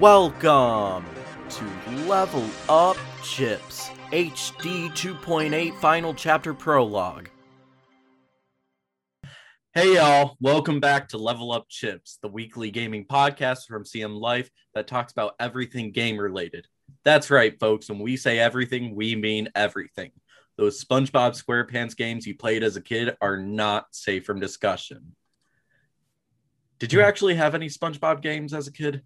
Welcome to Level Up Chips HD 2.8 Final Chapter Prologue. Hey y'all, welcome back to Level Up Chips, the weekly gaming podcast from CM Life that talks about everything game related. That's right, folks. When we say everything, we mean everything. Those SpongeBob SquarePants games you played as a kid are not safe from discussion. Did you hmm. actually have any SpongeBob games as a kid?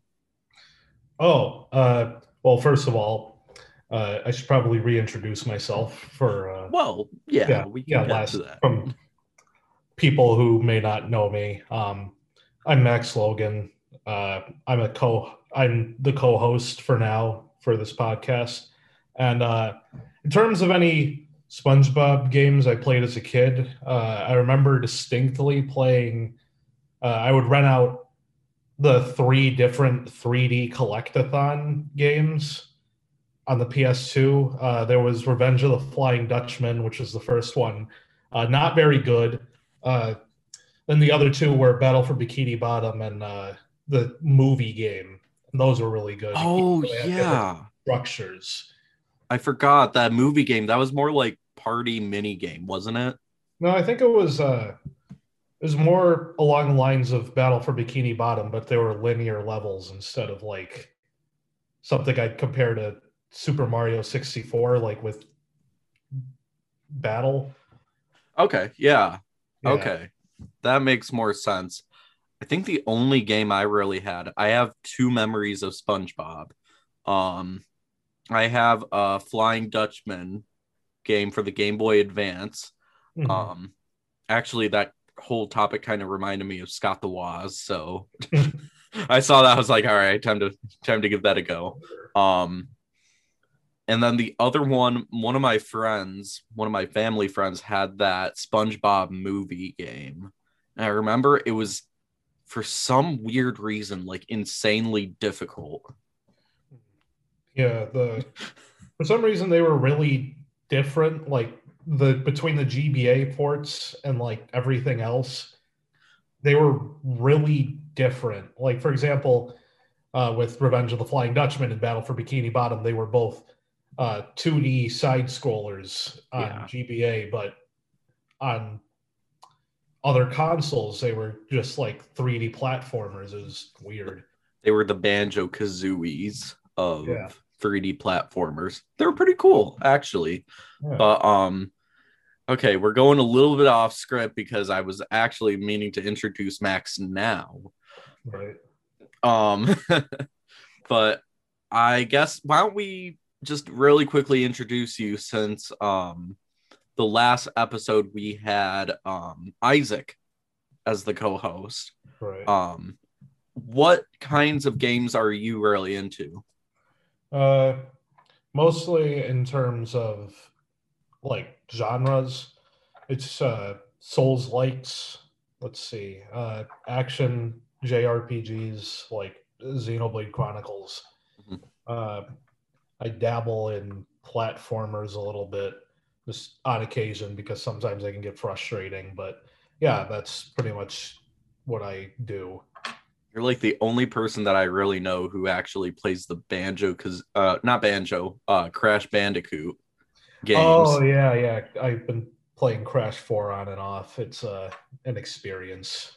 Oh, uh, well, first of all, uh, I should probably reintroduce myself for uh, Well, yeah, yeah, we can yeah, last that. from people who may not know me. Um, I'm Max Logan. Uh, I'm a co. I'm the co-host for now for this podcast. And uh, in terms of any SpongeBob games I played as a kid, uh, I remember distinctly playing. Uh, I would rent out the three different 3D collectathon games on the PS2. Uh, there was Revenge of the Flying Dutchman, which was the first one. Uh, not very good. Uh, then the other two were Battle for Bikini Bottom and uh, the movie game. And those were really good. Oh, yeah. Structures. I forgot that movie game. That was more like party mini game, wasn't it? No, I think it was uh, it was more along the lines of Battle for Bikini Bottom, but they were linear levels instead of like something I'd compare to Super Mario 64, like with battle. Okay, yeah. Yeah. Okay. That makes more sense. I think the only game I really had, I have two memories of SpongeBob. Um I have a Flying Dutchman game for the Game Boy Advance. Mhm. Um actually that whole topic kind of reminded me of Scott the Woz, so I saw that I was like, all right, time to time to give that a go. Um and then the other one, one of my friends, one of my family friends had that SpongeBob movie game. And I remember it was for some weird reason like insanely difficult. Yeah, the for some reason they were really different, like the between the GBA ports and like everything else. They were really different. Like for example, uh, with Revenge of the Flying Dutchman and Battle for Bikini Bottom, they were both uh, 2D side scrollers on Yeah. GBA, but on other consoles they were just like 3D platformers. It was weird. They were the Banjo Kazooies of Yeah. 3D platformers. They were pretty cool, actually. Yeah. But um okay, we're going a little bit off script because I was actually meaning to introduce Max now. right. Um but I guess why don't we just really quickly introduce you since um the last episode we had um Isaac as the co-host. Right. Um what kinds of games are you really into? Uh, mostly in terms of like genres, it's uh, Souls likes. Let's see, uh, action JRPGs like Xenoblade Chronicles. Mhm. Uh, I dabble in platformers a little bit, just on occasion because sometimes they can get frustrating. But yeah, that's pretty much what I do. You're like the only person that I really know who actually plays the banjo because uh not banjo, uh Crash Bandicoot games. Oh yeah, yeah. I've been playing Crash 4 on and off. It's uh, an experience.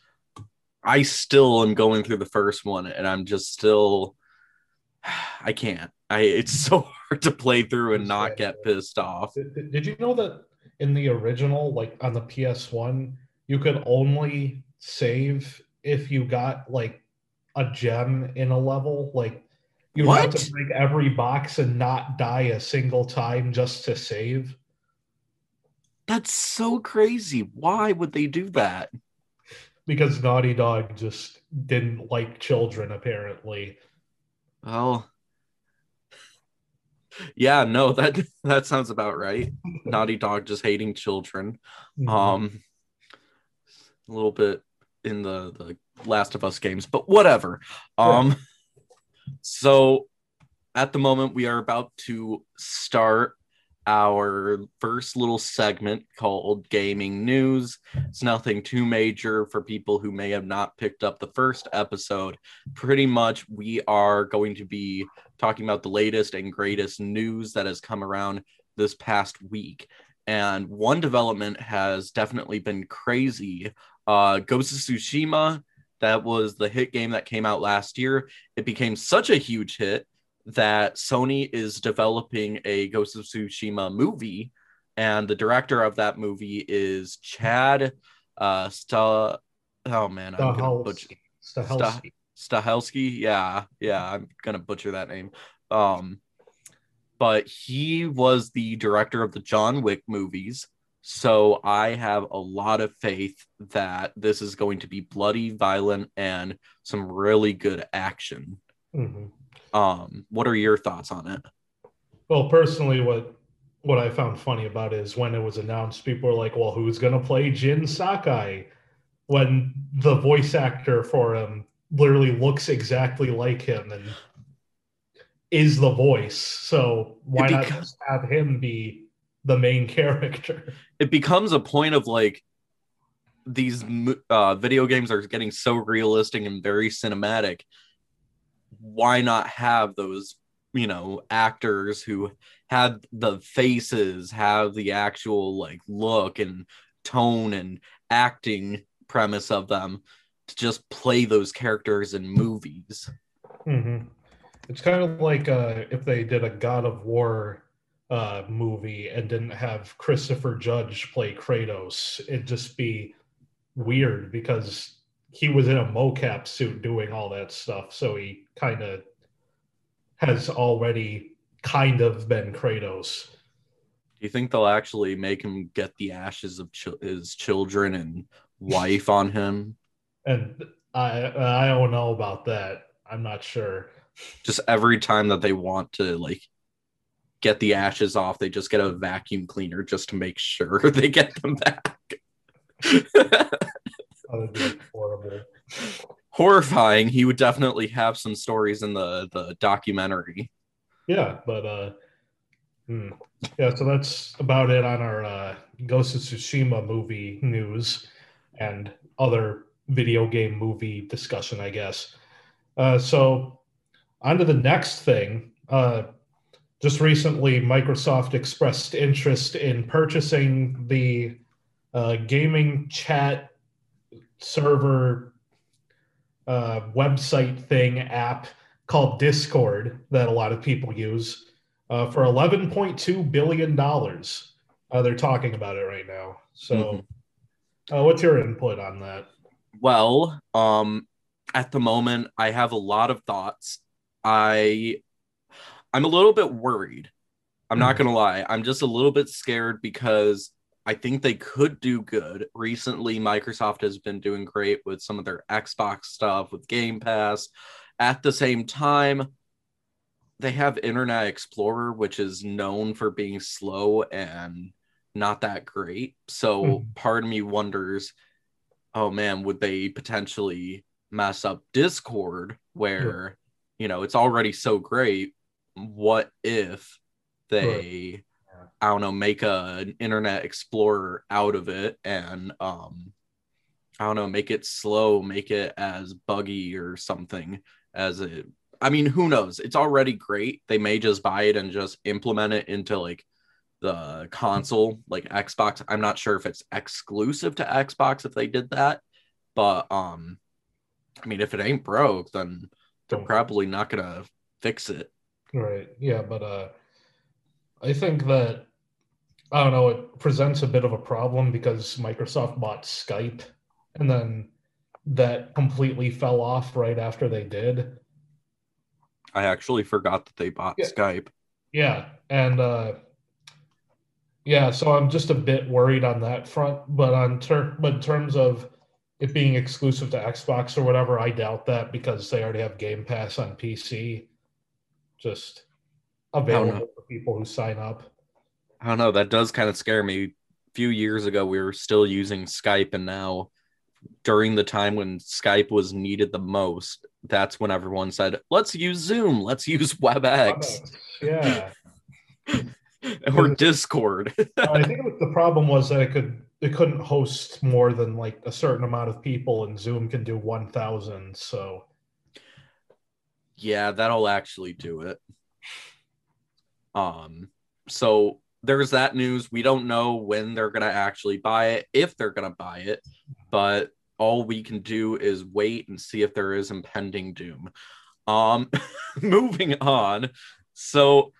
I still am going through the first one and I'm just still I can't. I it's so hard to play through and not get pissed off. Did, did- did you know that in the original, like on the PS1, you could only save if you got like a gem in a level? Like you have to break every box and not die a single time just to save. That's so crazy. Why would they do that? Because Naughty Dog just didn't like children, apparently. Well, yeah, no, that that sounds about right. Naughty Dog just hating children. Mm-hmm. Um, a little bit in the the Last of Us games, but whatever. Um, so at the moment we are about to start our first little segment called Gaming News. It's nothing too major for people who may have not picked up the first episode. Pretty much, we are going to be talking about the latest and greatest news that has come around this past week. And one development has definitely been crazy. Uh, Ghost of Tsushima, that was the hit game that came out last year. It became such a huge hit that Sony is developing a Ghost of Tsushima movie, and the director of that movie is Chad uh Sta oh man, I'm gonna butcher Stahelski. Stahelski. Yeah, yeah, I'm gonna butcher that name. Um but he was the director of the John Wick movies. So I have a lot of faith that this is going to be bloody, violent, and some really good action. Mm-hmm. Um, what are your thoughts on it? Well, personally, what what I found funny about it is when it was announced, people were like, "Well, who's gonna play Jin Sakai?" When the voice actor for him literally looks exactly like him and is the voice. So why It not just have him be the main character? It becomes a point of like these uh, video games are getting so realistic and very cinematic. Why not have those, you know, actors who had the faces, have the actual like look and tone and acting premise of them to just play those characters in movies? Mm-hmm. It's kind of like uh, if they did a God of War uh, movie and didn't have Christopher Judge play Kratos. It'd just be weird because he was in a mocap suit doing all that stuff. So he kind of has already kind of been Kratos. Do you think they'll actually make him get the ashes of chil- his children and wife on him? And I I don't know about that. I'm not sure. just every time that they want to like get the ashes off, they just get a vacuum cleaner just to make sure they get them back. That would be horrible. Horrifying. He would definitely have some stories in the the documentary. Yeah, but uh, hmm. yeah. So that's about it on our uh, Ghost of Tsushima movie news and other video game movie discussion, I guess. Uh, so on to the next thing. Uh, just recently, Microsoft expressed interest in purchasing the uh, gaming chat server uh, website thing app called Discord that a lot of people use uh, for 11.2 billion dollars. Uh, they're talking about it right now. So, uh, what's your input on that? Well, um at the moment I have a lot of thoughts. I I'm a little bit worried. I'm not Hmm. going to lie. I'm just a little bit scared because I think they could do good. Recently Microsoft has been doing great with some of their Xbox stuff with Game Pass. At the same time, they have Internet Explorer which is known for being slow and not that great. So Mhm. part of me wonders oh man, would they potentially mess up Discord where, you know, it's already so great? What if they, Yeah. I don't know, make a, an Internet Explorer out of it and, um, I don't know, make it slow, make it as buggy or something as it. I mean, who knows? It's already great. They may just buy it and just implement it into like the console like Xbox. I'm not sure if it's exclusive to Xbox if they did that, but um I mean if it ain't broke then they're probably not going to fix it. Right. Yeah, but uh, I think that I don't know. It presents a bit of a problem because Microsoft bought Skype, and then that completely fell off right after they did. I actually forgot that they bought Yeah. Skype. Yeah, and uh, yeah, so I'm just a bit worried on that front. But on ter- but in terms of it being exclusive to Xbox or whatever, I doubt that because they already have Game Pass on PC, just available for people who sign up. I don't know, that does kind of scare me. A few years ago we were still using Skype and now during the time when Skype was needed the most, that's when everyone said, "Let's use Zoom, let's use WebEx." Yeah, or Discord. I think the problem was that it could it couldn't host more than like a certain amount of people, and Zoom can do one thousand. So yeah, that'll actually do it. Um, so there's that news. We don't know when they're gonna actually buy it, if they're gonna buy it, but all we can do is wait and see if there is impending doom. Um, moving on. So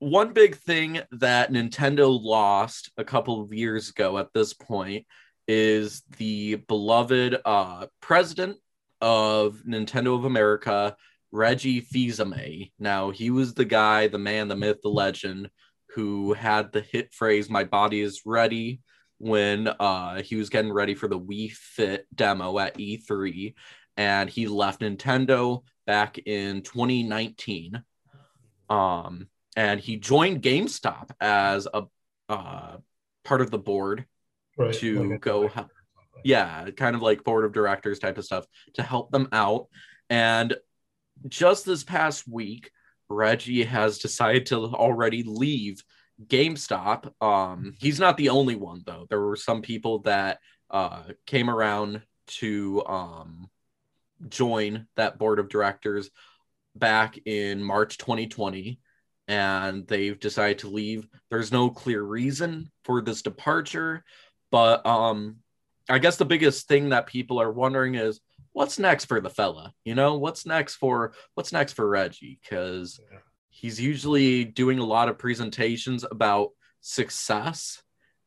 one big thing that Nintendo lost a couple of years ago at this point is the beloved uh, president of Nintendo of America, Reggie Fils-Aimé. Now, he was the guy, the man, the myth, the legend who had the hit phrase, My body is ready, when uh, he was getting ready for the Wii Fit demo at E3. And he left Nintendo back in 2019. Um, and he joined GameStop as a uh, part of the board right. to like go help. Yeah, kind of like board of directors type of stuff to help them out. And just this past week, Reggie has decided to already leave GameStop. Um, he's not the only one though. There were some people that uh, came around to um, join that board of directors back in March 2020 and they've decided to leave. There's no clear reason for this departure, but um I guess the biggest thing that people are wondering is what's next for the fella? You know, what's next for what's next for Reggie cuz yeah. he's usually doing a lot of presentations about success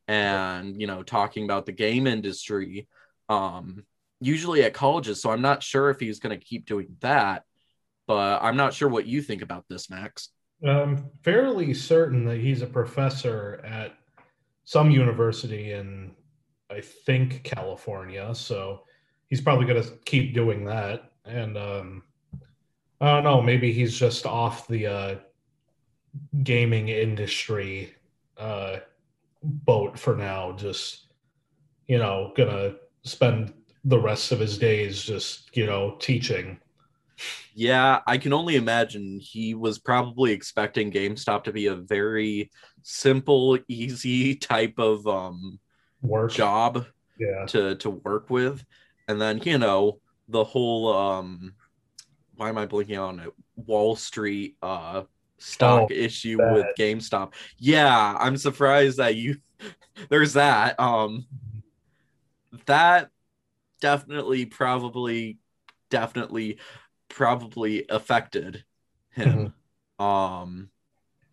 and, you know, talking about the game industry um usually at colleges, so I'm not sure if he's going to keep doing that, but I'm not sure what you think about this, Max. I'm fairly certain that he's a professor at some university in, I think, California. So he's probably going to keep doing that. And um, I don't know, maybe he's just off the uh, gaming industry uh, boat for now. Just, you know, going to spend the rest of his days just, you know, teaching yeah, I can only imagine he was probably expecting GameStop to be a very simple, easy type of um work job yeah. to to work with. And then, you know, the whole um why am I blinking on it? Wall Street uh stock oh, issue bad. with GameStop. Yeah, I'm surprised that you there's that. Um that definitely probably definitely probably affected him. Mm-hmm. Um,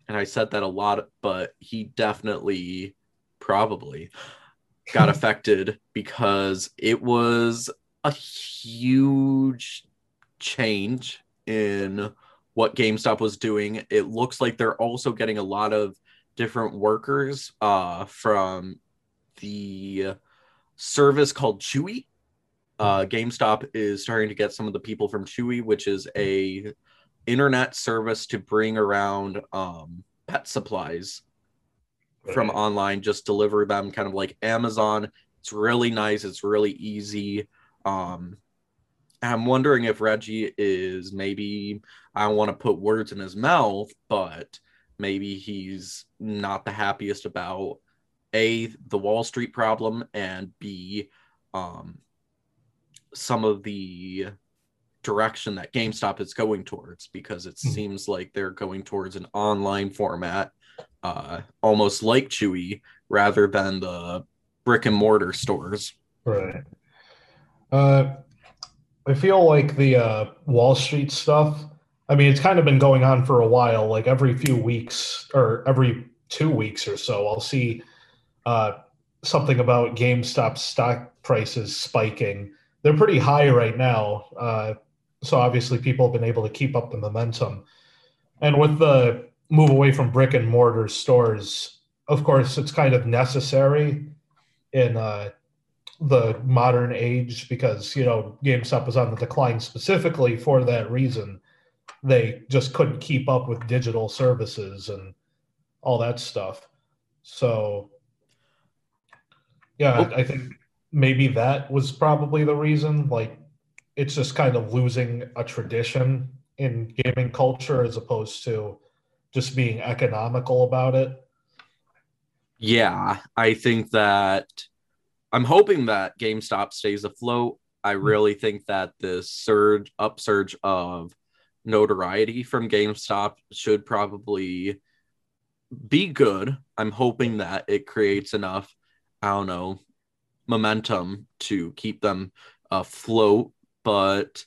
and I said that a lot, but he definitely probably got affected because it was a huge change in what GameStop was doing. It looks like they're also getting a lot of different workers uh, from the service called Chewy uh, GameStop is starting to get some of the people from Chewy, which is a internet service to bring around um, pet supplies from online, just deliver them kind of like Amazon. It's really nice. It's really easy. Um, I'm wondering if Reggie is maybe, I don't want to put words in his mouth, but maybe he's not the happiest about A, the Wall Street problem, and B, um, some of the direction that GameStop is going towards because it mm seems like they're going towards an online format, uh, almost like Chewy, rather than the brick and mortar stores. Right. Uh, I feel like the uh, Wall Street stuff. I mean, it's kind of been going on for a while. Like every few weeks or every two weeks or so, I'll see uh, something about GameStop stock prices spiking they're pretty high right now. Uh, so obviously, people have been able to keep up the momentum. And with the move away from brick and mortar stores, of course, it's kind of necessary in uh, the modern age because you know GameStop was on the decline specifically for that reason. They just couldn't keep up with digital services and all that stuff. So, yeah, oh. I think maybe that was probably the reason. Like, it's just kind of losing a tradition in gaming culture as opposed to just being economical about it. Yeah, I think that I'm hoping that GameStop stays afloat. I Hmm. really think that this surge upsurge of notoriety from GameStop should probably be good. I'm hoping that it creates enough, I don't know, momentum to keep them afloat, but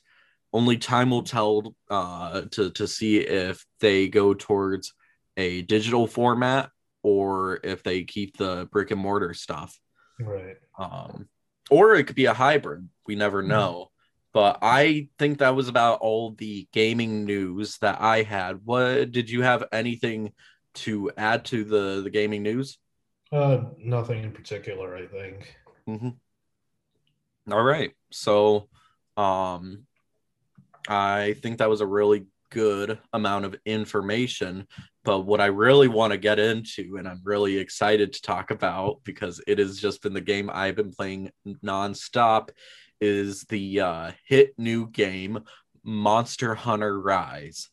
only time will tell uh, to to see if they go towards a digital format or if they keep the brick and mortar stuff. Right. Um, or it could be a hybrid. We never know. But I think that was about all the gaming news that I had. What did you have anything to add to the the gaming news? Uh, nothing in particular, I think. Mm-hmm. All right. So, um, I think that was a really good amount of information. But what I really want to get into, and I'm really excited to talk about because it has just been the game I've been playing nonstop, is the uh, hit new game Monster Hunter Rise.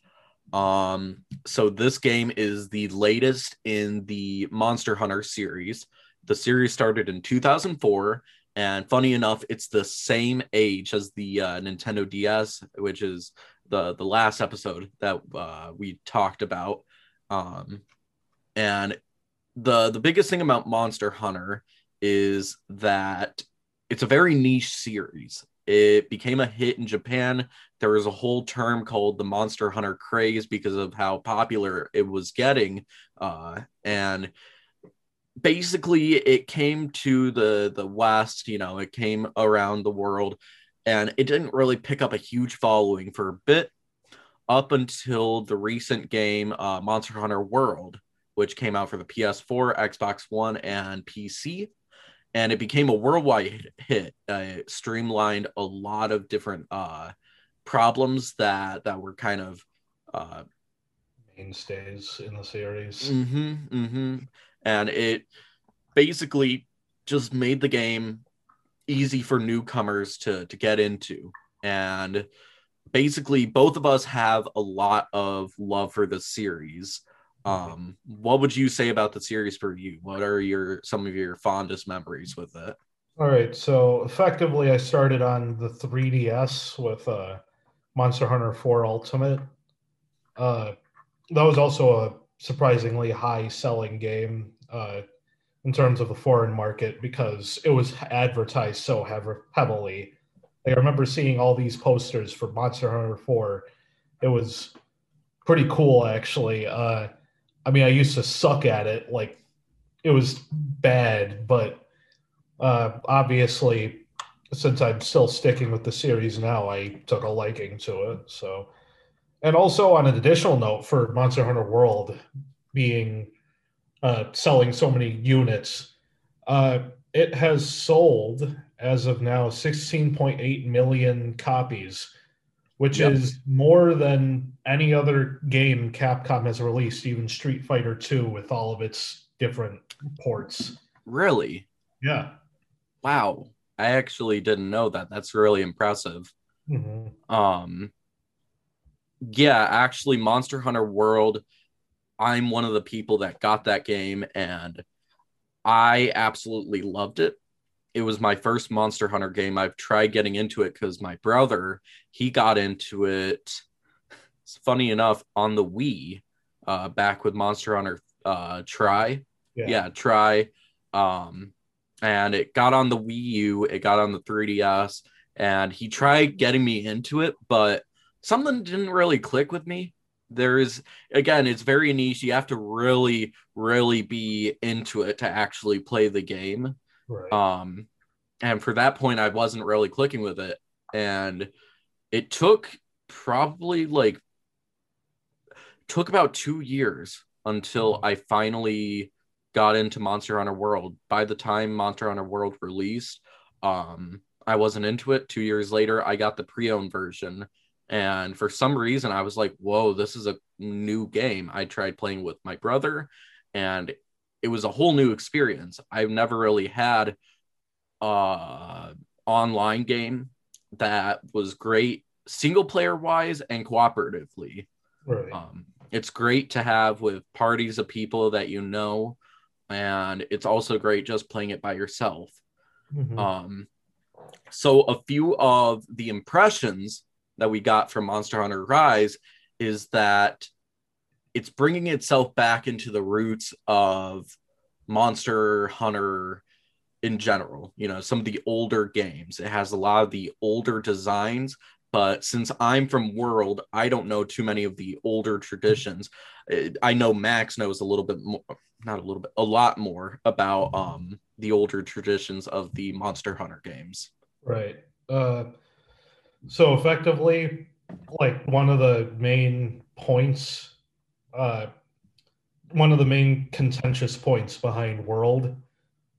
Um, so this game is the latest in the Monster Hunter series. The series started in 2004 and funny enough, it's the same age as the uh, Nintendo DS, which is the the last episode that uh, we talked about. Um, and the the biggest thing about Monster Hunter is that it's a very niche series. It became a hit in Japan. There was a whole term called the Monster Hunter craze because of how popular it was getting, uh, and basically it came to the the west you know it came around the world and it didn't really pick up a huge following for a bit up until the recent game uh, monster hunter world which came out for the ps4 xbox one and pc and it became a worldwide hit uh, it streamlined a lot of different uh, problems that that were kind of uh, Mainstays in the series. Mm-hmm, mm-hmm. And it basically just made the game easy for newcomers to to get into. And basically, both of us have a lot of love for the series. Um, what would you say about the series for you? What are your some of your fondest memories with it? All right, so effectively, I started on the 3DS with uh, Monster Hunter 4 Ultimate. Uh, that was also a surprisingly high selling game uh, in terms of the foreign market because it was advertised so hev- heavily. I remember seeing all these posters for Monster Hunter 4. It was pretty cool, actually. Uh, I mean, I used to suck at it. Like, it was bad, but uh, obviously, since I'm still sticking with the series now, I took a liking to it. So, and also on an additional note for Monster Hunter World being uh, selling so many units, uh, it has sold as of now 16.8 million copies, which Yep. is more than any other game Capcom has released, even Street Fighter 2 with all of its different ports. Really? Yeah. Wow. I actually didn't know that. That's really impressive. hmm Um yeah, actually Monster Hunter World, I'm one of the people that got that game and I absolutely loved it. It was my first Monster Hunter game. I've tried getting into it cuz my brother, he got into it it's funny enough on the Wii uh back with Monster Hunter uh Tri. Yeah, Tri um and it got on the Wii U, it got on the 3DS and he tried getting me into it, but something didn't really click with me. There's again, it's very niche. You have to really, really be into it to actually play the game. Right. Um, and for that point, I wasn't really clicking with it, and it took probably like took about two years until I finally got into Monster Hunter World. By the time Monster Hunter World released, um, I wasn't into it. Two years later, I got the pre-owned version, and for some reason, I was like, "Whoa, this is a new game." I tried playing with my brother, and it was a whole new experience. I've never really had uh online game that was great single player wise and cooperatively right. um it's great to have with parties of people that you know and it's also great just playing it by yourself. Mhm. Um, so a few of the impressions that we got from Monster Hunter Rise is that it's bringing itself back into the roots of Monster Hunter in general. You know, some of the older games. It has a lot of the older designs, but since I'm from World, I don't know too many of the older traditions. I know Max knows a little bit more, not a little bit, a lot more about um the older traditions of the Monster Hunter games. Right. Uh, so effectively, like one of the main points, uh, one of the main contentious points behind World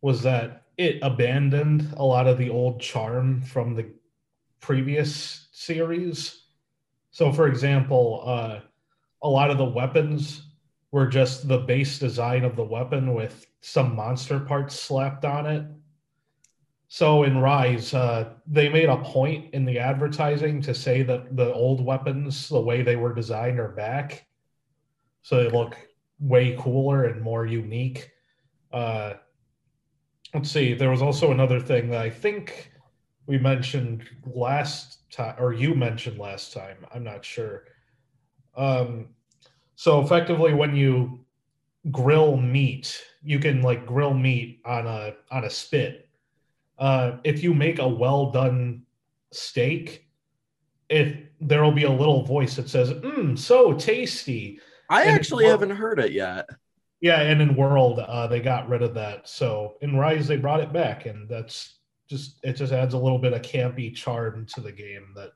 was that it abandoned a lot of the old charm from the previous series. So, for example, uh, a lot of the weapons were just the base design of the weapon with some monster parts slapped on it. So in Rise, uh, they made a point in the advertising to say that the old weapons, the way they were designed, are back. So they look way cooler and more unique. Uh, let's see. There was also another thing that I think we mentioned last time, or you mentioned last time. I'm not sure. Um, so effectively, when you grill meat, you can like grill meat on a on a spit uh, if you make a well done steak, if there will be a little voice that says, "Mmm, so tasty." I And actually World- haven't heard it yet. Yeah, and in World, uh, they got rid of that. So in Rise, they brought it back, and that's just it. Just adds a little bit of campy charm to the game that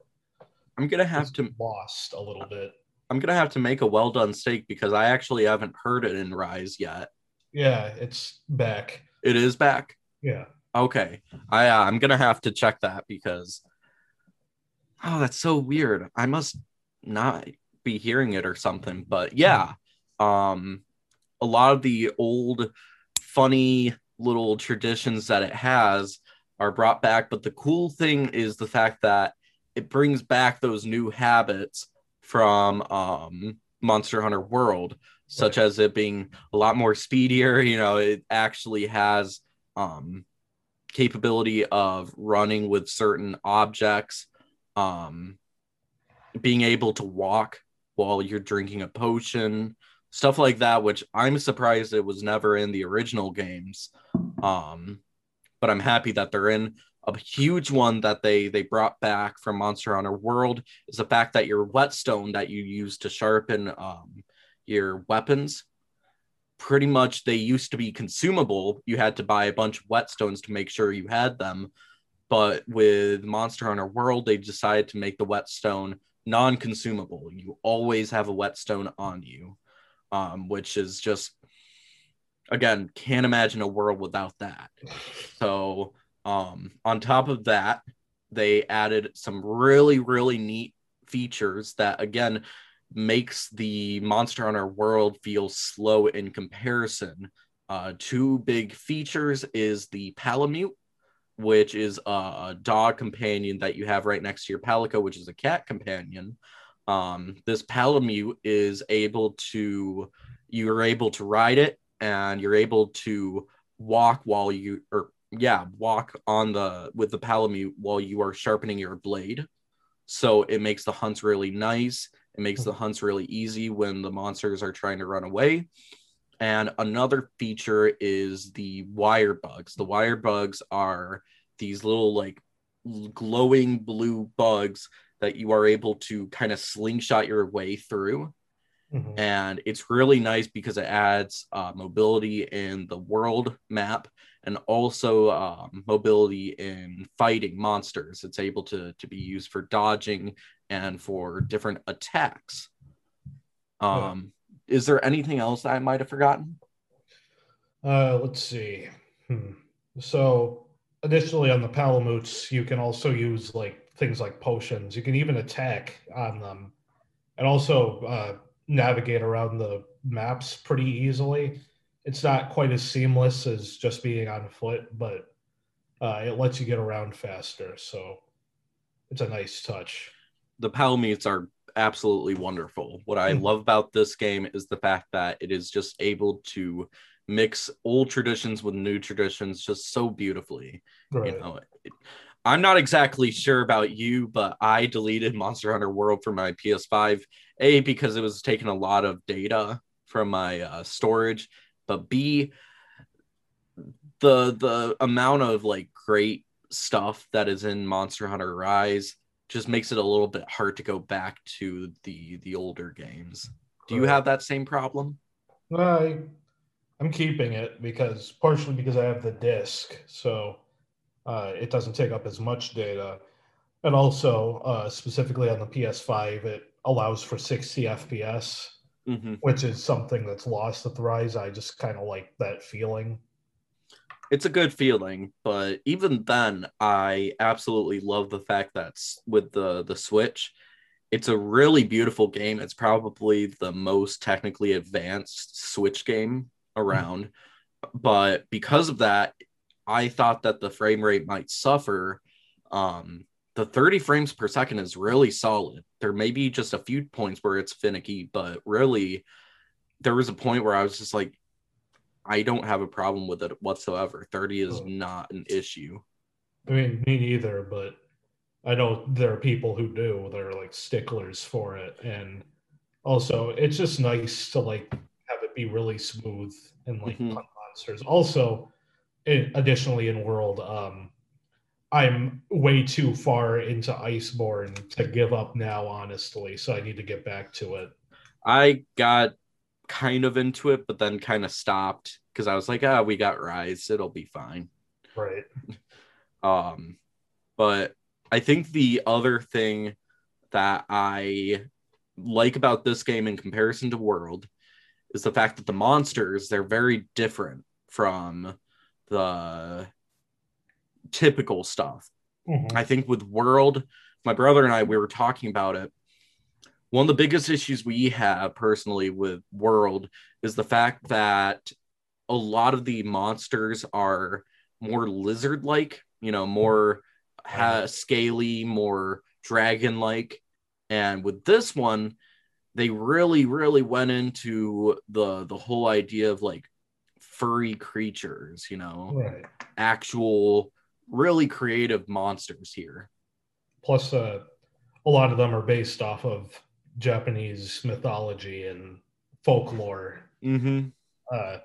I'm gonna have to lost a little bit. I'm gonna have to make a well done steak because I actually haven't heard it in Rise yet. Yeah, it's back. It is back. Yeah. Okay, I uh, I'm gonna have to check that because oh, that's so weird. I must not be hearing it or something. But yeah, um, a lot of the old funny little traditions that it has are brought back. But the cool thing is the fact that it brings back those new habits from um, Monster Hunter World, such as it being a lot more speedier. You know, it actually has um, capability of running with certain objects, um, being able to walk while you're drinking a potion, stuff like that, which I'm surprised it was never in the original games. Um, but I'm happy that they're in. A huge one that they they brought back from Monster Hunter World is the fact that your whetstone that you use to sharpen um, your weapons pretty much they used to be consumable. You had to buy a bunch of whetstones to make sure you had them. But with Monster Hunter World, they decided to make the whetstone non-consumable. You always have a whetstone on you, um, which is just again can't imagine a world without that. So um, on top of that, they added some really really neat features that again makes the Monster Hunter world feel slow in comparison. Uh, two big features is the Palamute, which is a, dog companion that you have right next to your Palico, which is a cat companion. Um, this Palamute is able to, you're able to ride it and you're able to walk while you, or yeah, walk on the, with the Palamute while you are sharpening your blade. So it makes the hunts really nice. It makes the hunts really easy when the monsters are trying to run away. And another feature is the wire bugs. The wire bugs are these little like glowing blue bugs that you are able to kind of slingshot your way through. Mhm. And it's really nice because it adds uh, mobility in the world map and also um, mobility in fighting monsters. It's able to, to be used for dodging and for different attacks. Um, Is there anything else I might have forgotten? Uh, let's see. Hmm. So, additionally, on the Palamutes, you can also use like things like potions. You can even attack on them, and also uh, navigate around the maps pretty easily. It's not quite as seamless as just being on foot, but uh, it lets you get around faster. So, it's a nice touch. The Palamutes are absolutely wonderful. What I Mhm. love about this game is the fact that it is just able to mix old traditions with new traditions just so beautifully. Right. You know, it, I'm not exactly sure about you, but I deleted Monster Hunter World from my PS5. A because it was taking a lot of data from my uh, storage, but B the the amount of like great stuff that is in Monster Hunter Rise just makes it a little bit hard to go back to the the older games. Do you have that same problem? I, I'm keeping it because partially because I have the disc, so uh, it doesn't take up as much data, and also uh, specifically on the PS5, it allows for 60 FPS, Mm-hmm. which is something that's lost with Rise. I just kind of like that feeling. It's a good feeling but even then i absolutely love the fact that with the the switch it's a really beautiful game. It's probably the most technically advanced switch game around. But because of that i thought that the frame rate might suffer. Um the 30 frames per second is really solid. There may be just a few points where it's finicky but really there was a point where i was just like I don't have a problem with it whatsoever. 30 is not an issue. I mean, me neither, but I know there are people who do. They're like sticklers for it, and also it's just nice to like have it be really smooth and like Mhm. hunt monsters. Also, in, additionally in world, um, I'm way too far into Iceborne to give up now, honestly. So I need to get back to it. I got kind of into it, but then kind of stopped because I was like, ah, we got Rise. It'll be fine. Right. Um, but I think the other thing that I like about this game in comparison to World is the fact that the monsters they're very different from the typical stuff. Mhm. I think with World, my brother and I, we were talking about it. One of the biggest issues we have personally with World is the fact that a lot of the monsters are more lizard like, you know, more ha- scaly, more dragon like. And with this one, they really, really went into the the whole idea of like furry creatures, you know, Right. actual really creative monsters here. Plus, uh, a lot of them are based off of Japanese mythology and folklore. Mm-hmm. Uh,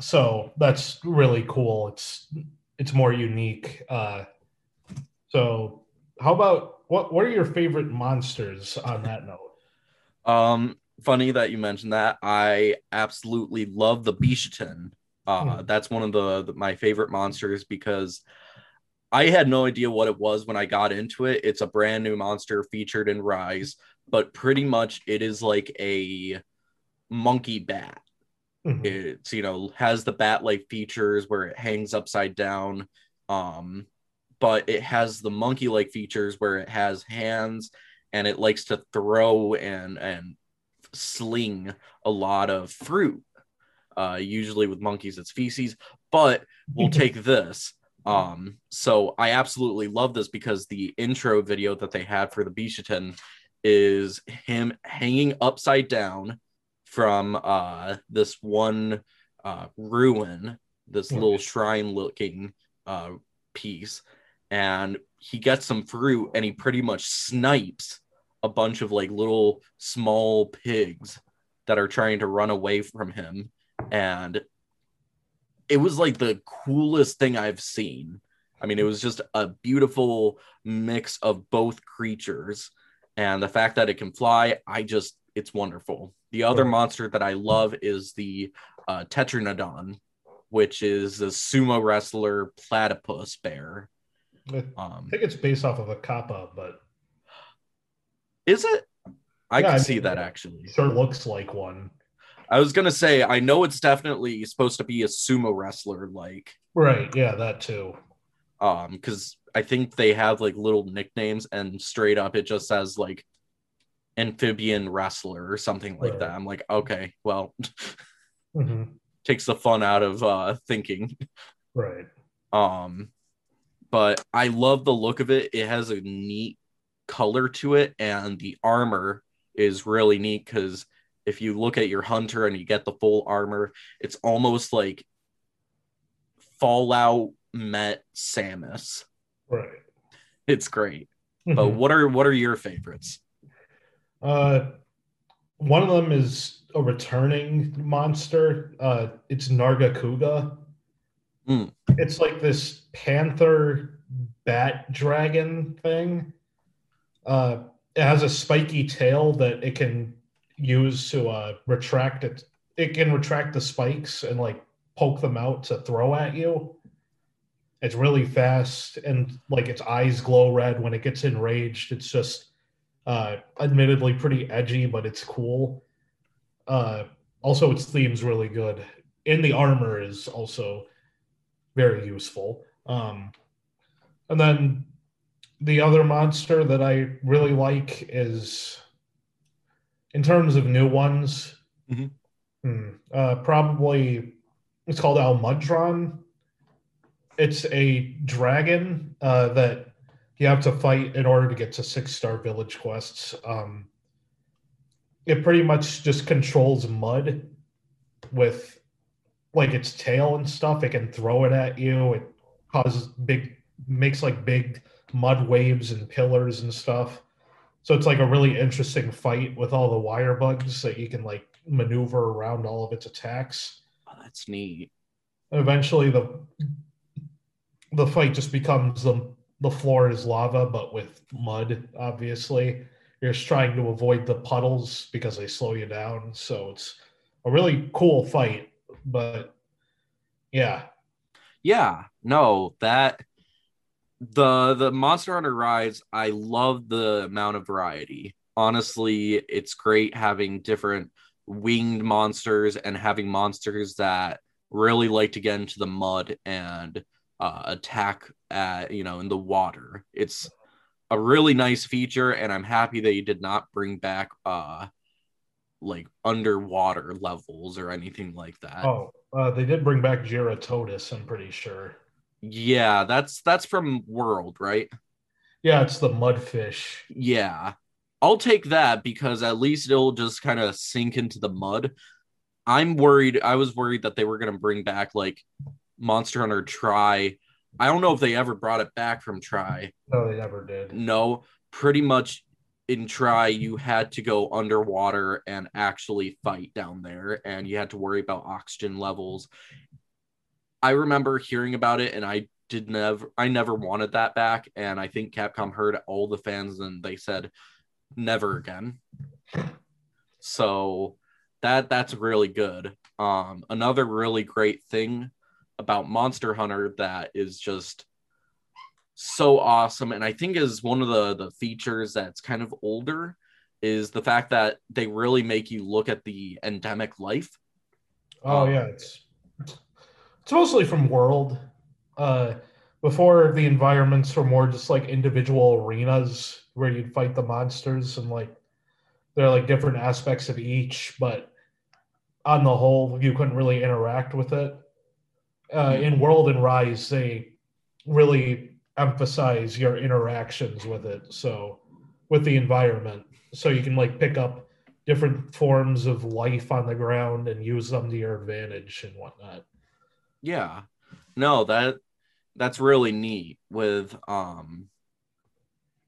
so that's really cool. It's it's more unique. Uh, so how about what what are your favorite monsters on that note? Um, funny that you mentioned that. I absolutely love the Bishaten. Uh, Hmm. that's one of the, the my favorite monsters because I had no idea what it was when I got into it. It's a brand new monster featured in Rise, but pretty much it is like a monkey bat. Mhm. it's you know has the bat like features where it hangs upside down um but it has the monkey like features where it has hands and it likes to throw and and sling a lot of fruit uh usually with monkeys it's feces but we'll take this um so i absolutely love this because the intro video that they had for the bishaten is him hanging upside down from uh this one uh ruin this little shrine looking uh piece. And he gets some fruit and he pretty much snipes a bunch of like little small pigs that are trying to run away from him. And it was like the coolest thing i've seen. I mean it was just a beautiful mix of both creatures and the fact that it can fly i just it's wonderful the other monster that i love is the uh, tetranadon which is a sumo wrestler platypus bear I um think it's based off of a kappa, but is it i Yeah, can I see that actually sure looks like one. i was gonna say i know it's definitely supposed to be a sumo wrestler like Right. Yeah, that too. Um because i think they have like little nicknames and straight up it just says like amphibian wrestler or something like Right. that i'm like okay well Mhm. takes the fun out of uh thinking Right. um but i love the look of it it has a neat color to it and the armor is really neat because if you look at your hunter and you get the full armor, it's almost like Fallout met Samus. Right. It's great. But Mhm. what are what are your favorites? Uh, one of them is a returning monster. Uh, it's Nargacuga. Hmm. It's like this panther bat dragon thing. Uh, it has a spiky tail that it can use to uh, retract it. It can retract the spikes and like poke them out to throw at you. It's really fast and like its eyes glow red when it gets enraged. It's just uh, admittedly pretty edgy, but it's cool. Uh, also, its theme's really good, and the armor is also very useful. Um, and then the other monster that I really like is, in terms of new ones, Mhm. hmm, uh, probably it's called Almudron. It's a dragon uh, that you have to fight in order to get to six star village quests. Um, it pretty much just controls mud with like its tail and stuff. It can throw it at you. It causes big, makes like big mud waves and pillars and stuff. So it's like a really interesting fight with all the wire bugs that you can like maneuver around all of its attacks. Oh, that's neat. And eventually the the fight just becomes the the floor is lava but with mud obviously. You're just trying to avoid the puddles because they slow you down. So it's a really cool fight but yeah. Yeah, no, that the the Monster Hunter Rise, I love the amount of variety. Honestly, it's great having different winged monsters and having monsters that really like to get into the mud and uh, attack at you know in the water. It's a really nice feature, and I'm happy that you did not bring back uh like underwater levels or anything like that. oh uh, they did bring back Jyuratodus, i'm pretty sure Yeah, that's that's from World, right? yeah it's the mudfish Yeah. I'll take that because at least it'll just kind of sink into the mud. I'm worried. I was worried that they were going to bring back like Monster Hunter Tri. I don't know if they ever brought it back from Tri. no they never did No, pretty much in Tri, you had to go underwater and actually fight down there, and you had to worry about oxygen levels. I remember hearing about it, and I did never, I never wanted that back. And I think Capcom heard all the fans, and they said, "Never again." So that that's really good. Um, another really great thing about Monster Hunter that is just so awesome and i think is one of the the features that's kind of older is the fact that they really make you look at the endemic life Oh Um, yeah, it's it's mostly from World. Uh, before the environments were more just like individual arenas where you'd fight the monsters and like there are like different aspects of each, but on the whole, you couldn't really interact with it. Uh, in World and Rise, they really emphasize your interactions with it. So with the environment, so you can like pick up different forms of life on the ground and use them to your advantage and whatnot. yeah no that that's really neat with um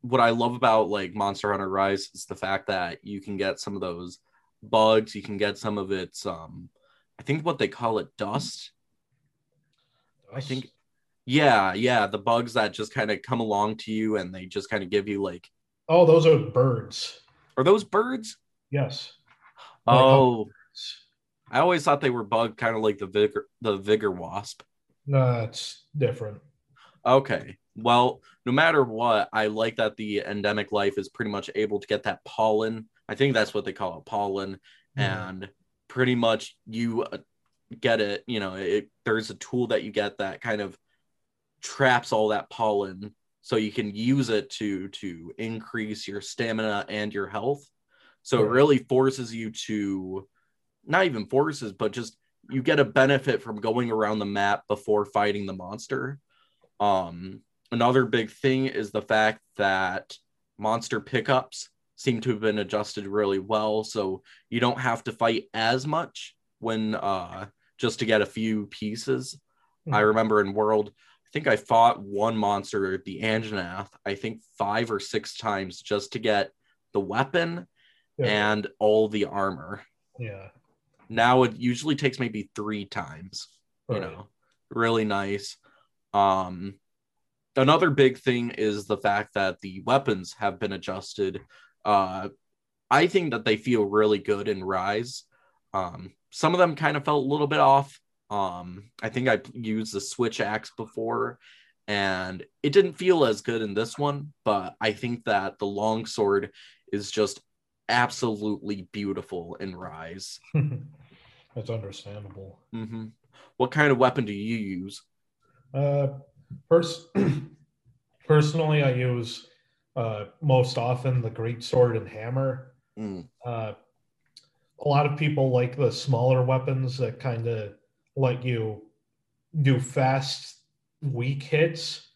what i love about like monster hunter rise is the fact that you can get some of those bugs you can get some of its um i think what they call it dust I think yeah yeah the bugs that just kind of come along to you and they just kind of give you like Oh, those are birds. are those birds Yes. Like oh birds. I always thought they were bug kind of like the vigor the vigor wasp. No, it's different. Okay. Well, no matter what, I like that the endemic life is pretty much able to get that pollen. I think that's what they call it, pollen, Mhm. and pretty much you uh, get it. You know, it, there's a tool that you get that kind of traps all that pollen, so you can use it to to increase your stamina and your health. So it really forces you to, not even forces, but just you get a benefit from going around the map before fighting the monster. Um, another big thing is the fact that monster pickups seem to have been adjusted really well. So you don't have to fight as much when uh, just to get a few pieces. Mm-hmm. I remember in World, I think I fought one monster, the Anjanath, I think five or six times just to get the weapon yeah. and all the armor. Yeah. Now it usually takes maybe three times. Right. You know, really nice. Um, another big thing is the fact that the weapons have been adjusted. Uh, I think that they feel really good in Rise. Um, some of them kind of felt a little bit off. Um, I think I used the switch axe before, and it didn't feel as good in this one. But I think that the long sword is just absolutely beautiful in Rise. That's understandable. Mm-hmm. What kind of weapon do you use? Uh, pers- personally, I use uh, most often the great sword and hammer. Mm. Uh, a lot of people like the smaller weapons that kind of let you do fast, weak hits.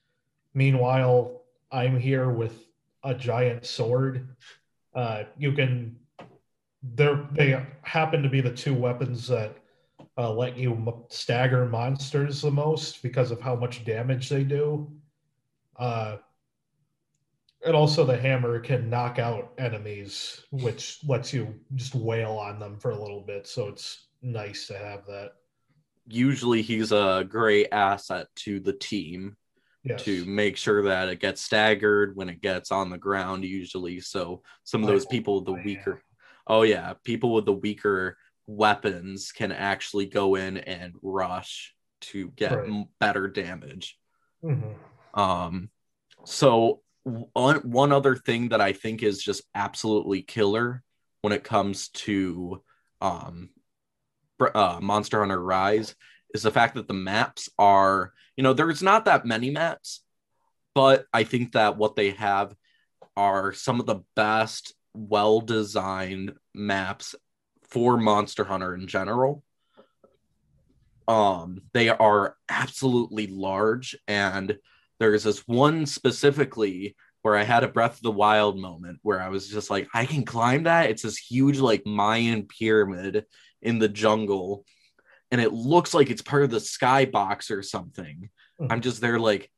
Meanwhile, I'm here with a giant sword. Uh, you can. They're, they happen to be the two weapons that uh, let you stagger monsters the most because of how much damage they do. Uh, and also, the hammer can knock out enemies, which lets you just wail on them for a little bit. So it's nice to have that. Usually, he's a great asset to the team yes. to make sure that it gets staggered when it gets on the ground, usually. So some of those people with the weaker, oh, yeah, people with the weaker weapons can actually go in and rush to get right. better damage. Mm-hmm. Um, so one, one other thing that I think is just absolutely killer when it comes to um, uh, Monster Hunter Rise is the fact that the maps are, you know, there's not that many maps, but I think that what they have are some of the best well designed maps for Monster Hunter in general. Um, they are absolutely large, and there's this one specifically where I had a Breath of the Wild moment where I was just like, I can climb that. It's this huge, like Mayan pyramid in the jungle, and it looks like it's part of the skybox or something. Mm-hmm. I'm just there, like,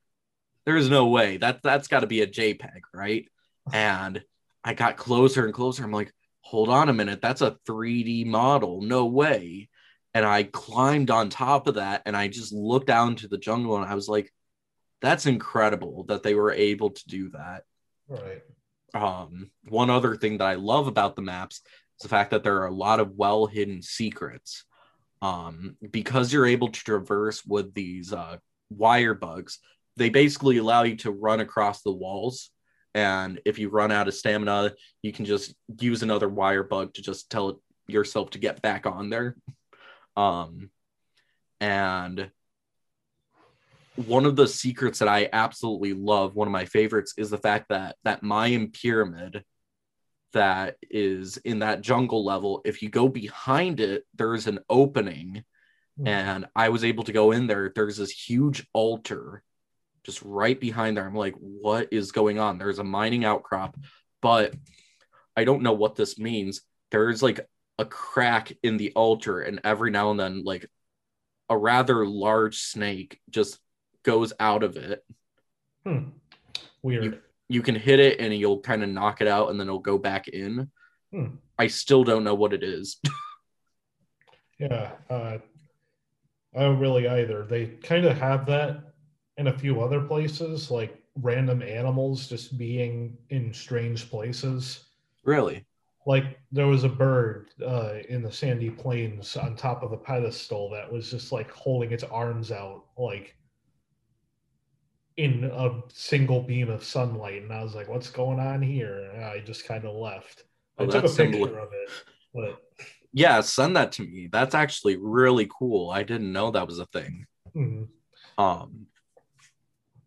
there's no way that that's got to be a JPEG, right? And I got closer and closer. I'm like, hold on a minute, that's a 3D model. No way. And I climbed on top of that and I just looked down to the jungle and I was like, that's incredible that they were able to do that. Right. Um, one other thing that I love about the maps is the fact that there are a lot of well hidden secrets. Um, because you're able to traverse with these uh, wire bugs, they basically allow you to run across the walls and if you run out of stamina you can just use another wire bug to just tell yourself to get back on there um and one of the secrets that i absolutely love one of my favorites is the fact that that mayan pyramid that is in that jungle level if you go behind it there's an opening mm. and i was able to go in there there's this huge altar just right behind there. I'm like, what is going on? There's a mining outcrop, but I don't know what this means. There's like a crack in the altar, and every now and then, like a rather large snake just goes out of it. Hmm. Weird. You, you can hit it and you'll kind of knock it out, and then it'll go back in. Hmm. I still don't know what it is. yeah, uh, I don't really either. They kind of have that in a few other places, like random animals just being in strange places. Really? Like there was a bird uh, in the sandy plains on top of a pedestal that was just like holding its arms out, like in a single beam of sunlight. And I was like, what's going on here? And I just kind of left. Oh, I took a picture of it, but yeah, send that to me. That's actually really cool. I didn't know that was a thing. Mm-hmm. Um,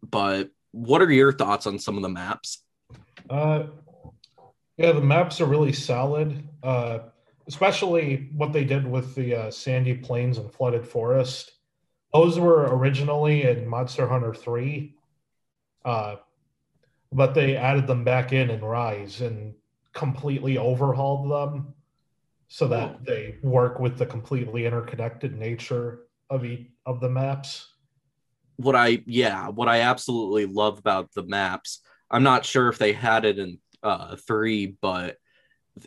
but what are your thoughts on some of the maps? Uh, yeah, the maps are really solid, uh, especially what they did with the uh, sandy plains and flooded forest. Those were originally in Monster Hunter 3, uh, but they added them back in in Rise. And completely overhauled them so that Oh. they work with the completely interconnected nature of each of the maps. what I yeah, what I absolutely love about the maps. I'm not sure if they had it in uh 3, but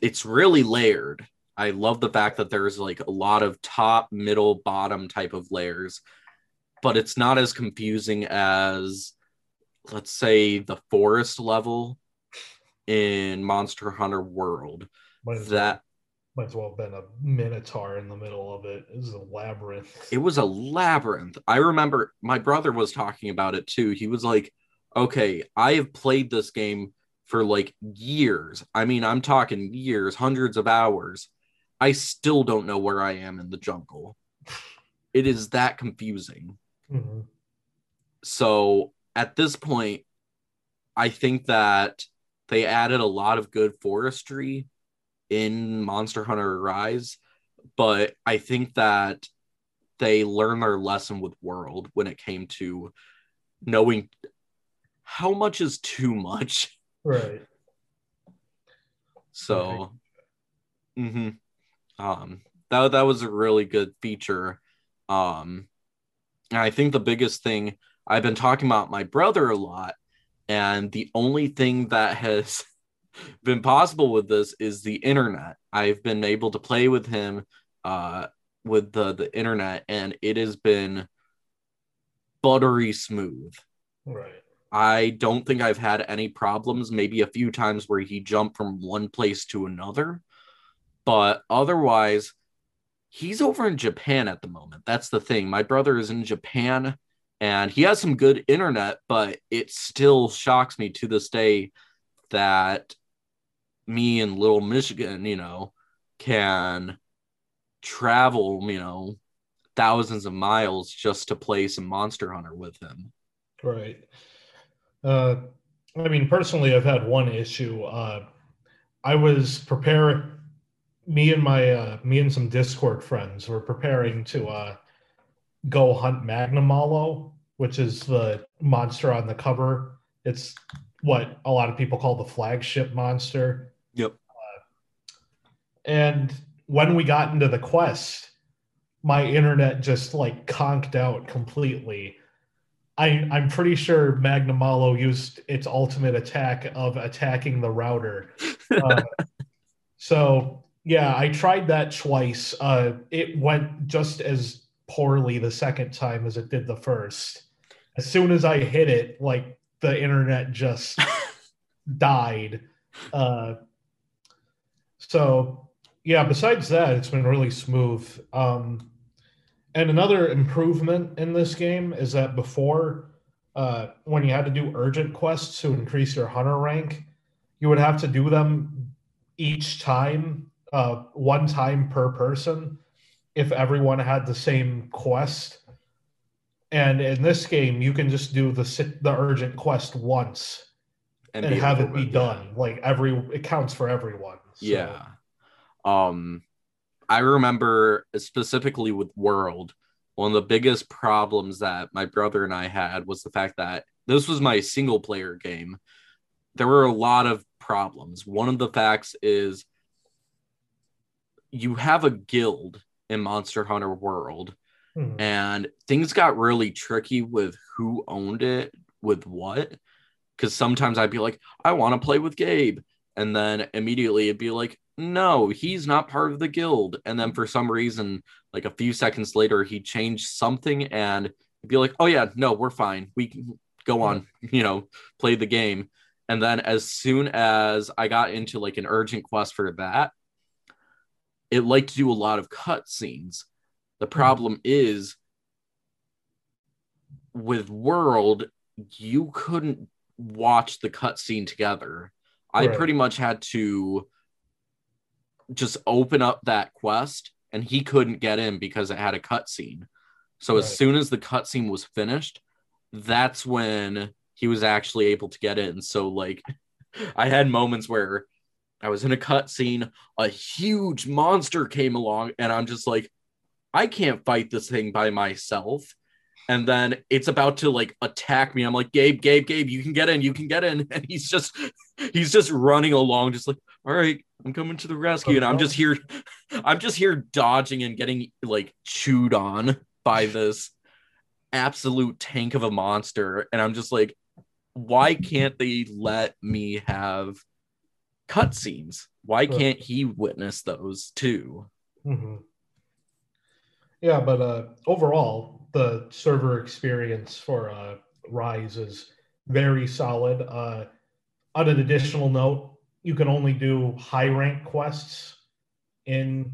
it's really layered. I love the fact that there's like a lot of top, middle, bottom type of layers, but it's not as confusing as let's say the forest level in Monster Hunter World. Might as, That well, might as well have been a minotaur in the middle of it. It was a labyrinth. it was a labyrinth. I remember my brother was talking about it too. He was like, okay, I have played this game for like years. I mean, I'm talking years, hundreds of hours. I still don't know where I am in the jungle. It is that confusing. Mhm. So at this point, I think that they added a lot of good forestry in Monster Hunter Rise, but I think that they learned their lesson with World when it came to knowing how much is too much. Right. So, mm hmm. um, that that was a really good feature. Um, and I think the biggest thing I've been talking about my brother a lot, and the only thing that has been possible with this is the internet. I've been able to play with him uh, with the the internet, and it has been buttery smooth. Right. I don't think I've had any problems, maybe a few times where he jumped from one place to another. But otherwise, he's over in Japan at the moment. That's the thing. My brother is in Japan and he has some good internet, but it still shocks me to this day that me and Little Michigan, you know, can travel, you know, thousands of miles just to play some Monster Hunter with him. Right. Uh, I mean, personally, I've had one issue. Uh, I was preparing. Me and my uh, me and some Discord friends were preparing to uh, go hunt Magnamalo, which is the monster on the cover. It's what a lot of people call the flagship monster. Yep. And when we got into the quest, my internet just like conked out completely. I, I'm pretty sure Magnamalo used its ultimate attack of attacking the router. Uh, so yeah, I tried that twice. Uh, it went just as poorly the second time as it did the first. As soon as I hit it, like the internet just died. Uh, so yeah, besides that, it's been really smooth. Um, and another improvement in this game is that before, uh, when you had to do urgent quests to increase your hunter rank, you would have to do them each time, uh, one time per person, if everyone had the same quest. And in this game, you can just do the the urgent quest once and, be have it be done. Like every, it counts for everyone. So, Yeah. Um I remember specifically with World, one of the biggest problems that my brother and I had was the fact that this was my single player game. There were a lot of problems. One of the facts is you have a guild in Monster Hunter World Mhm. and things got really tricky with who owned it with what because sometimes i'd be like i want to play with gabe and then immediately it'd be like no he's not part of the guild and then for some reason like a few seconds later he changed something and it'd be like oh yeah no we're fine. We can go on you know play the game. And then as soon as i got into like an urgent quest for that it liked to do a lot of cut scenes the hmm. problem is with World, you couldn't watch the cutscene together. I pretty much had to just open up that quest, and he couldn't get in because it had a cutscene. So Right. as soon as the cutscene was finished, that's when he was actually able to get in. So like, I had moments where I was in a cutscene, a huge monster came along, and I'm just like, I can't fight this thing by myself. and then it's about to like attack me. I'm like, Gabe, Gabe, Gabe, you can get in, you can get in. And he's just he's just running along, just like, all right, I'm coming to the rescue. And I'm just here, I'm just here dodging and getting like chewed on by this absolute tank of a monster. And I'm just like, why can't they let me have cutscenes? Why can't he witness those too? Mm-hmm. Yeah, but uh, overall, the server experience for uh, Rise is very solid. Uh, on an additional note, you can only do high rank quests in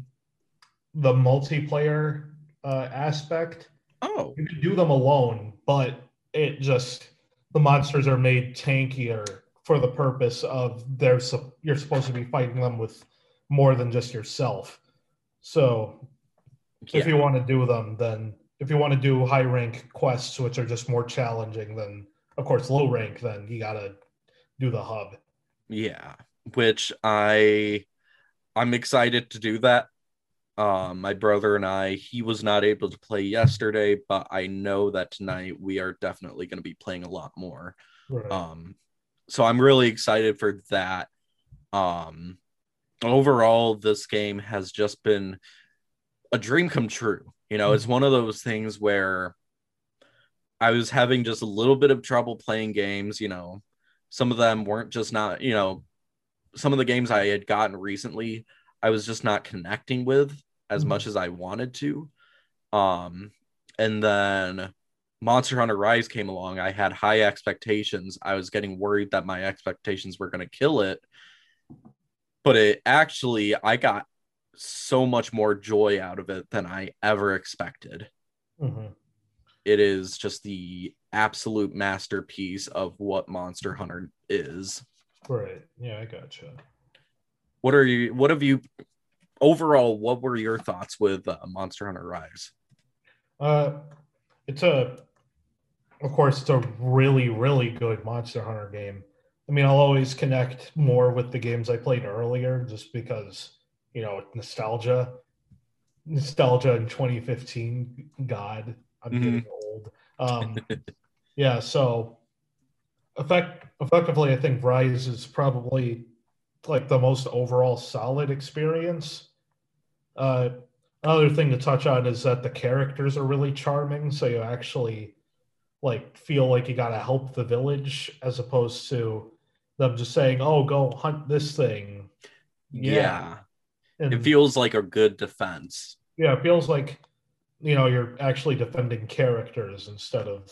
the multiplayer uh, aspect. Oh, You can do them alone, but it just the monsters are made tankier for the purpose of they're you're supposed to be fighting them with more than just yourself. So if you want to do them, then if you want to do high rank quests, which are just more challenging than, of course, low rank, then you gotta do the hub. Yeah, which I I'm excited to do that. Um, my brother and I, he was not able to play yesterday, but I know that tonight we are definitely going to be playing a lot more. Right. Um, so I'm really excited for that. Um, overall, this game has just been a dream come true. You know, it's one of those things where I was having just a little bit of trouble playing games. You know, some of them weren't just not, you know, some of the games I had gotten recently, I was just not connecting with as Mhm. much as I wanted to. Um, and then Monster Hunter Rise came along. I had high expectations. I was getting worried that my expectations were going to kill it. But it actually, I got so much more joy out of it than I ever expected. Mhm. It is just the absolute masterpiece of what Monster Hunter is. Right. Yeah, I gotcha. What are you? What have you? Overall, what were your thoughts with uh, Monster Hunter Rise? Uh, it's a, of course, it's a really, really good Monster Hunter game. I mean, I'll always connect more with the games I played earlier just because, you know, nostalgia. Nostalgia in 2015. God, I'm Mhm. getting old. Um, yeah, so effect, effectively, I think Rise is probably like the most overall solid experience. Uh, another thing to touch on is that the characters are really charming, so you actually like feel like you gotta help the village as opposed to them just saying, "Oh, go hunt this thing." Yeah, and it feels like a good defense. yeah, it feels like you know you're actually defending characters instead of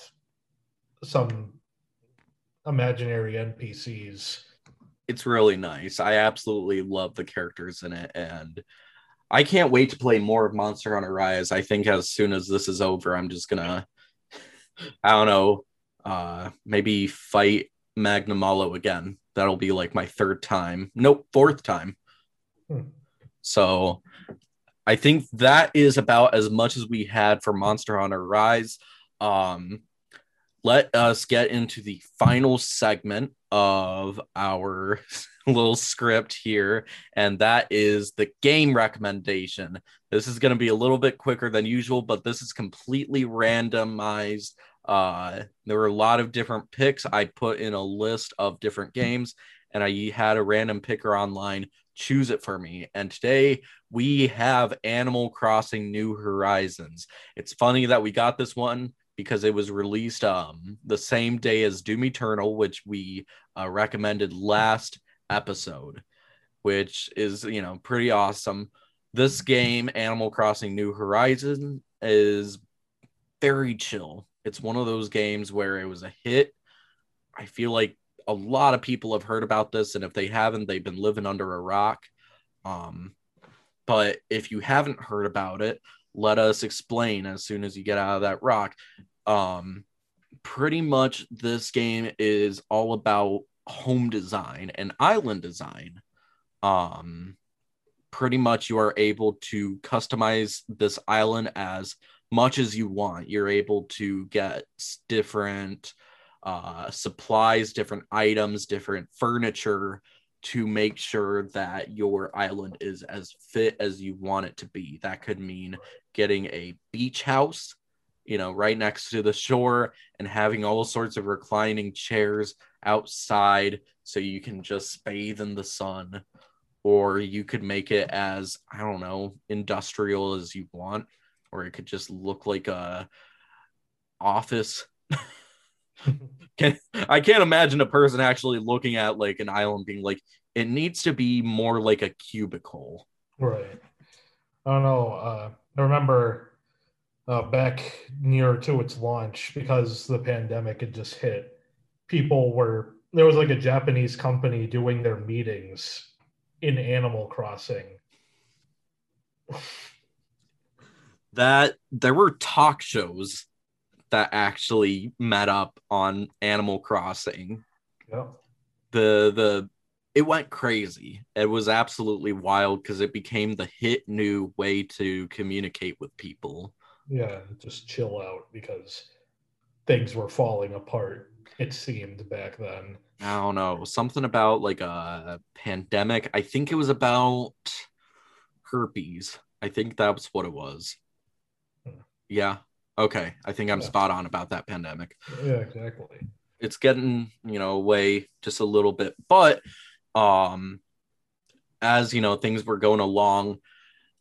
some imaginary NPCs. It's really nice. I absolutely love the characters in it, and I can't wait to play more of Monster Hunter Rise. I think as soon as this is over, I'm just gonna, I don't know, uh, maybe fight Magnamalo again. That'll be like my third time. Nope, fourth time. Hmm. So I think that is about as much as we had for Monster Hunter Rise. Um, let us get into the final segment of our little script here, and that is the game recommendation. This is going to be a little bit quicker than usual, but this is completely randomized. Uh, there were a lot of different picks. I put in a list of different games, and I had a random picker online choose it for me. And today we have Animal Crossing New Horizons. It's funny that we got this one because it was released um, the same day as Doom Eternal, which we uh, recommended last episode, which is, you know, pretty awesome. This game, Animal Crossing New Horizon, is very chill. It's one of those games where it was a hit. I feel like a lot of people have heard about this, and if they haven't, they've been living under a rock. Um, but if you haven't heard about it, let us explain as soon as you get out of that rock. Um, pretty much, this game is all about home design and island design. Um, pretty much, you are able to customize this island as much as you want. You're able to get different uh, supplies, different items, different furniture to make sure that your island is as fit as you want it to be. That could mean getting a beach house. You know, right next to the shore and having all sorts of reclining chairs outside so you can just bathe in the sun. Or you could make it as, I don't know, industrial as you want, or it could just look like a office. can, I can't imagine a person actually looking at like an island being like, it needs to be more like a cubicle. Right. I don't know. Uh, I remember uh, back near to its launch because the pandemic had just hit. People were there was like a Japanese company doing their meetings in Animal Crossing. that there were talk shows that actually met up on Animal Crossing. Yeah. The the it went crazy. It was absolutely wild because it became the hit new way to communicate with people. Yeah, just chill out because things were falling apart. It seemed back then. I don't know something about like a pandemic. I think it was about herpes. I think that's what it was. Hmm. Yeah. Okay. I think I'm Yeah. spot on about that pandemic. Yeah, exactly. it's getting you know away just a little bit but um as you know things were going along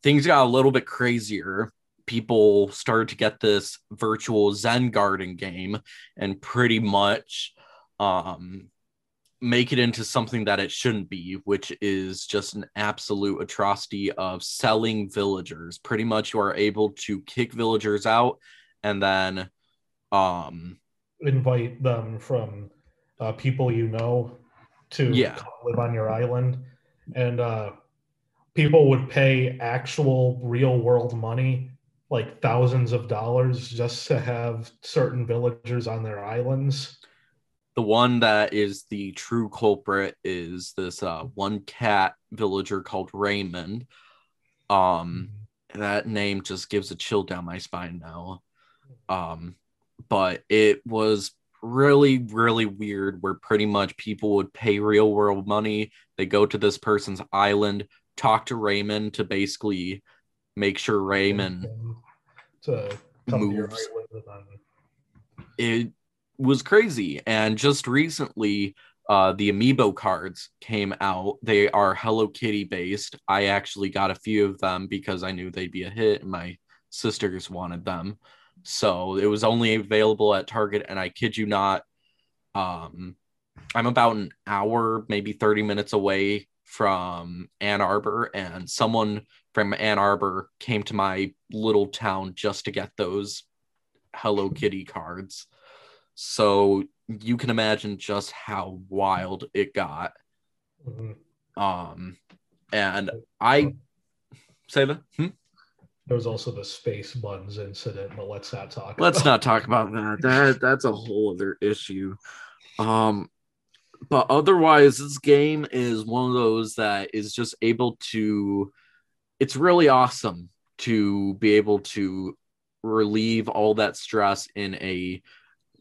things got a little bit crazier people started to get this virtual zen garden game and pretty much um make it into something that it shouldn't be which is just an absolute atrocity of selling villagers pretty much you are able to kick villagers out and then um Invite them from uh, people you know to Yeah. live on your island, and uh, people would pay actual real world money, like thousands of dollars, just to have certain villagers on their islands. the one that is the true culprit is this uh, one cat villager called Raymond. Um, that name just gives a chill down my spine now. Um, but it was really, really weird where pretty much people would pay real world money. They go to this person's island, talk to Raymond to basically make sure Raymond to come to your moves. island and then it was crazy. And just recently, uh, the amiibo cards came out. They are Hello Kitty based. I actually got a few of them because I knew they'd be a hit, and my sisters wanted them. So it was only available at Target, and I kid you not, um, I'm about an hour, maybe 30 minutes away from Ann Arbor, and someone from Ann Arbor came to my little town just to get those Hello Kitty cards. So you can imagine just how wild it got. Mhm. Um, and I say that. Hmm? there was also the space buns incident, but let's not talk. Let's about not talk about that. That that's a whole other issue. Um, but otherwise, this game is one of those that is just able to. It's really awesome to be able to relieve all that stress in a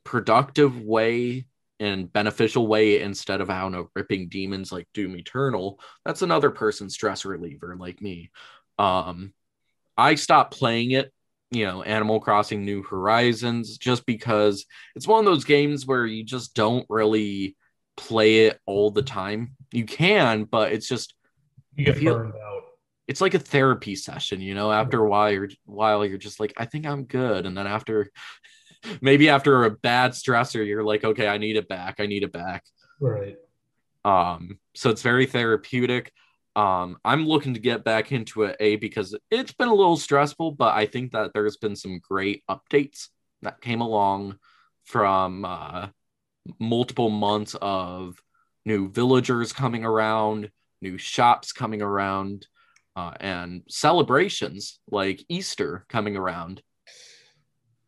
productive way and beneficial way instead of I don't know ripping demons like Doom Eternal. That's another person's stress reliever like me. Um, I stopped playing it you know, Animal Crossing New Horizons, just because it's one of those games where you just don't really play it all the time. You can, but it's just you get burned out. It's like a therapy session, you know. After a while, you're while you're just like, I think I'm good, and then after maybe after a bad stressor, you're like, okay, I need it back. I need it back. Right. Um, so it's very therapeutic. Um, I'm looking to get back into it, A, because it's been a little stressful, but I think that there's been some great updates that came along from uh, multiple months of new villagers coming around, new shops coming around, uh, and celebrations like Easter coming around.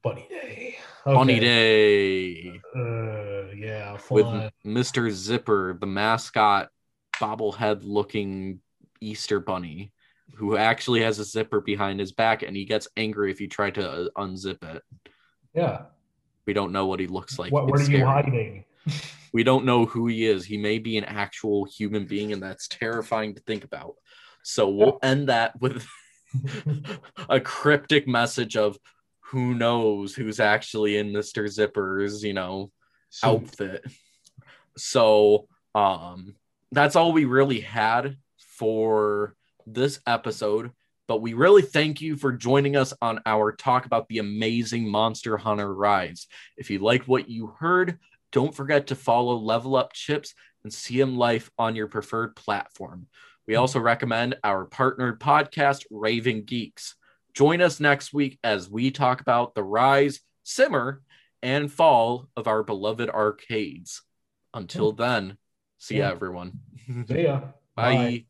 Bunny Day. Bunny Day Uh, yeah, with. Mr. Zipper, the mascot bobblehead looking Easter bunny who actually has a zipper behind his back and he gets angry if you try to uh, unzip it. yeah. We don't know what he looks like. what? What are you hiding? We don't know who he is. He may be an actual human being and that's terrifying to think about. So we'll end that with a cryptic message of who knows who's actually in Mr. Zipper's, you know, outfit. So, um, that's all we really had for this episode. But we really thank you for joining us on our talk about the amazing Monster Hunter Rise. If you like what you heard, don't forget to follow Level Up Chips and CM Life on your preferred platform. We also recommend our partnered podcast, Raving Geeks. Join us next week as we talk about the rise, simmer, and fall of our beloved arcades. Until hmm. then, see ya, everyone. see ya. Bye.